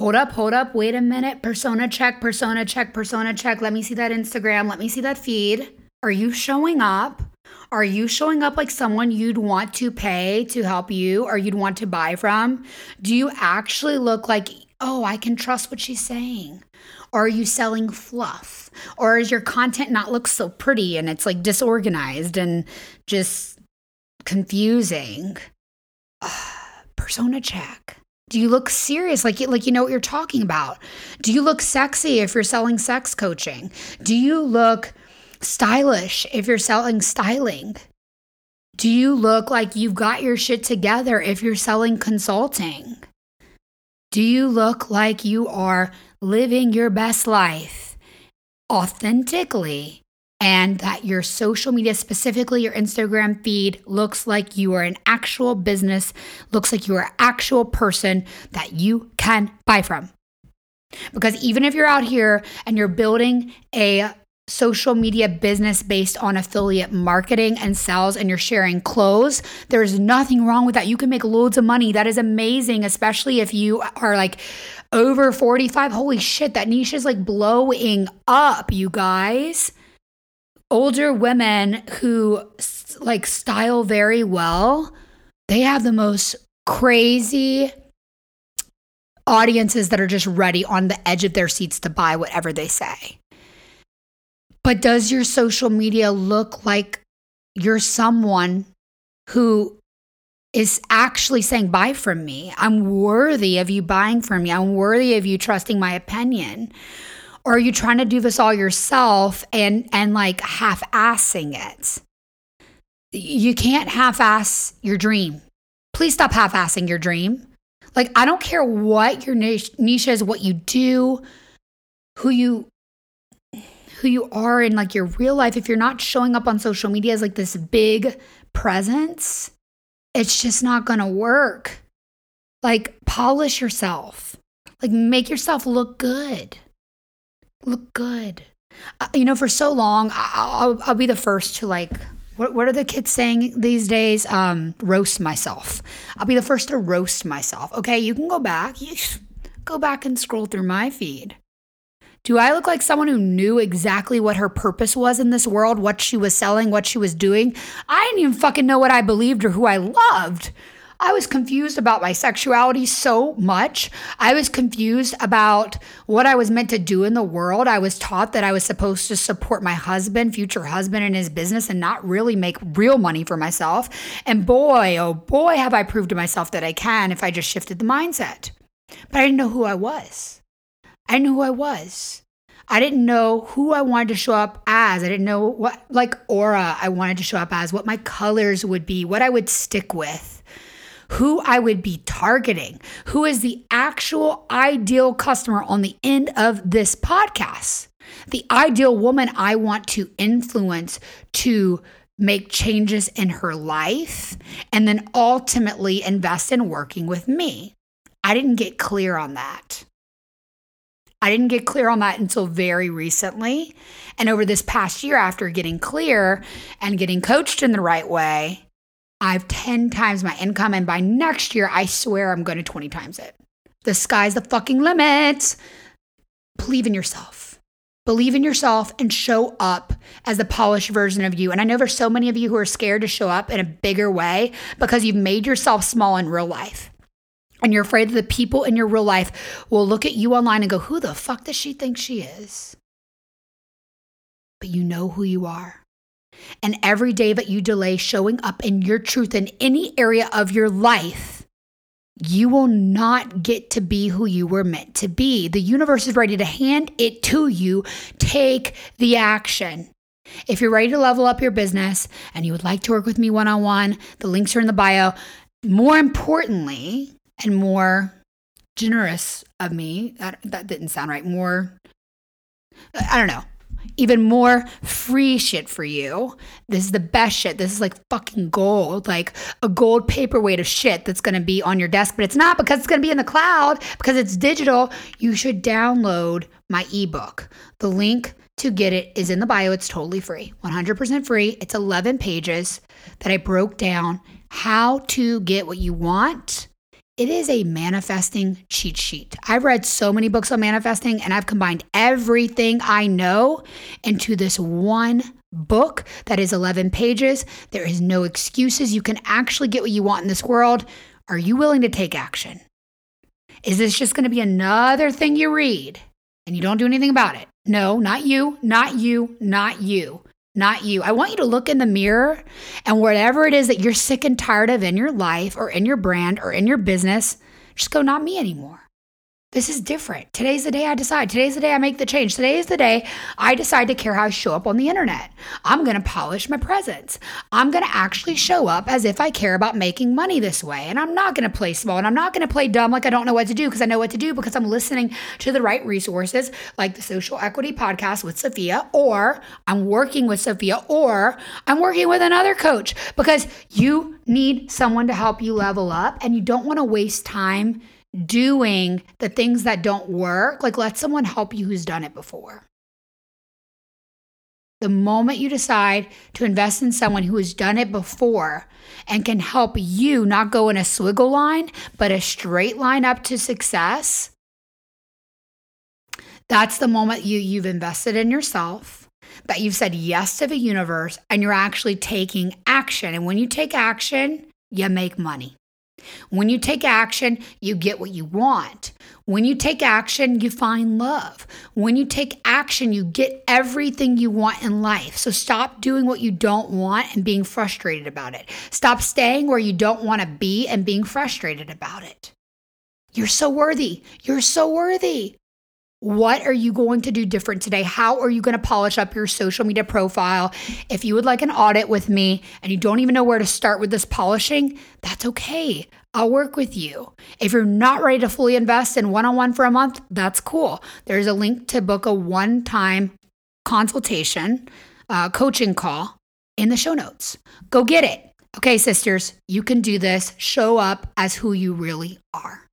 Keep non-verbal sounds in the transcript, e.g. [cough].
hold up, hold up, wait a minute. Persona check, persona check, persona check. Let me see that Instagram. Let me see that feed. Are you showing up? Are you showing up like someone you'd want to pay to help you or you'd want to buy from? Do you actually look like, oh, I can trust what she's saying? Or are you selling fluff? Or is your content not look so pretty and it's like disorganized and just confusing? [sighs] persona check. Do you look serious like you, like you know what you're talking about? Do you look sexy if you're selling sex coaching? Do you look stylish if you're selling styling? Do you look like you've got your shit together if you're selling consulting? Do you look like you are living your best life authentically and that your social media, specifically your Instagram feed, looks like you are an actual business, looks like you are an actual person that you can buy from. Because even if you're out here and you're building a social media business based on affiliate marketing and sales and you're sharing clothes, there's nothing wrong with that. You can make loads of money. That is amazing, especially if you are like over 45. Holy shit, that niche is like blowing up, you guys. Older women who like style very well, they have the most crazy audiences that are just ready on the edge of their seats to buy whatever they say. But does your social media look like you're someone who is actually saying, buy from me? I'm worthy of you buying from me. I'm worthy of you trusting my opinion. Or are you trying to do this all yourself and and like half-assing it? You can't half-ass your dream. Please stop half-assing your dream. Like I don't care what your niche, niche is, what you do, who you who you are in like your real life, if you're not showing up on social media as like this big presence, it's just not to work. Like polish yourself. Like make yourself look good. Look good. Uh, you know, for so long, I'll, I'll be the first to like what, what are the kids saying these days? Um, roast myself. I'll be the first to roast myself. Okay, you can go back. You go back and scroll through my feed. Do I look like someone who knew exactly what her purpose was in this world, what she was selling, what she was doing? I didn't even fucking know what I believed or who I loved. I was confused about my sexuality so much. I was confused about what I was meant to do in the world. I was taught that I was supposed to support my husband, future husband, in his business and not really make real money for myself. And boy, oh boy, have I proved to myself that I can if I just shifted the mindset. But I didn't know who I was. I knew who I was. I didn't know who I wanted to show up as. I didn't know what like aura I wanted to show up as, what my colors would be, what I would stick with, who I would be targeting, who is the actual ideal customer on the end of this podcast. The ideal woman I want to influence to make changes in her life and then ultimately invest in working with me. I didn't get clear on that. I didn't get clear on that until very recently. And over this past year, after getting clear and getting coached in the right way, I've 10 times my income. And by next year, I swear I'm going to 20 times it. The sky's the fucking limit. Believe in yourself. Believe in yourself and show up as the polished version of you. And I know there's so many of you who are scared to show up in a bigger way because you've made yourself small in real life and you're afraid that the people in your real life will look at you online and go, Who the fuck does she think she is? But you know who you are. And every day that you delay showing up in your truth in any area of your life, you will not get to be who you were meant to be. The universe is ready to hand it to you. Take the action. If you're ready to level up your business and you would like to work with me one on one, the links are in the bio. More importantly, and more generous of me. That, that didn't sound right. More, I don't know. Even more free shit for you. This is the best shit. This is like fucking gold, like a gold paperweight of shit that's gonna be on your desk, but it's not because it's gonna be in the cloud, because it's digital. You should download my ebook. The link to get it is in the bio. It's totally free, 100% free. It's 11 pages that I broke down how to get what you want it is a manifesting cheat sheet. I've read so many books on manifesting and I've combined everything I know into this one book that is 11 pages. There is no excuses. You can actually get what you want in this world. Are you willing to take action? Is this just going to be another thing you read and you don't do anything about it? No, not you, not you, not you not you. I want you to look in the mirror and whatever it is that you're sick and tired of in your life or in your brand or in your business, just go, not me anymore. This is different. Today's the day I decide. Today's the day I make the change. Today is the day I decide to care how I show up on the internet. I'm going to polish my presence. I'm going to actually show up as if I care about making money this way. And I'm not going to play small and I'm not going to play dumb like I don't know what to do because I know what to do because I'm listening to the right resources like the Social Equity Podcast with Sophia, or I'm working with Sophia, or I'm working with another coach because you need someone to help you level up and you don't want to waste time doing the things that don't work, like let someone help you who's done it before. The moment you decide to invest in someone who has done it before and can help you not go in a swiggle line, but a straight line up to success, that's the moment you, you've invested in yourself, that you've said yes to the universe, and you're actually taking action. And when you take action, you make money. When you take action, you get what you want. When you take action, you find love. When you take action, you get everything you want in life. So stop doing what you don't want and being frustrated about it. Stop staying where you don't want to be and being frustrated about it. You're so worthy. You're so worthy. What are you going to do different today? How are you going to polish up your social media profile? If you would like an audit with me and you don't even know where to start with this polishing, that's okay. I'll work with you. If you're not ready to fully invest in one on one for a month, that's cool. There's a link to book a one time consultation, uh, coaching call in the show notes. Go get it. Okay, sisters, you can do this. Show up as who you really are.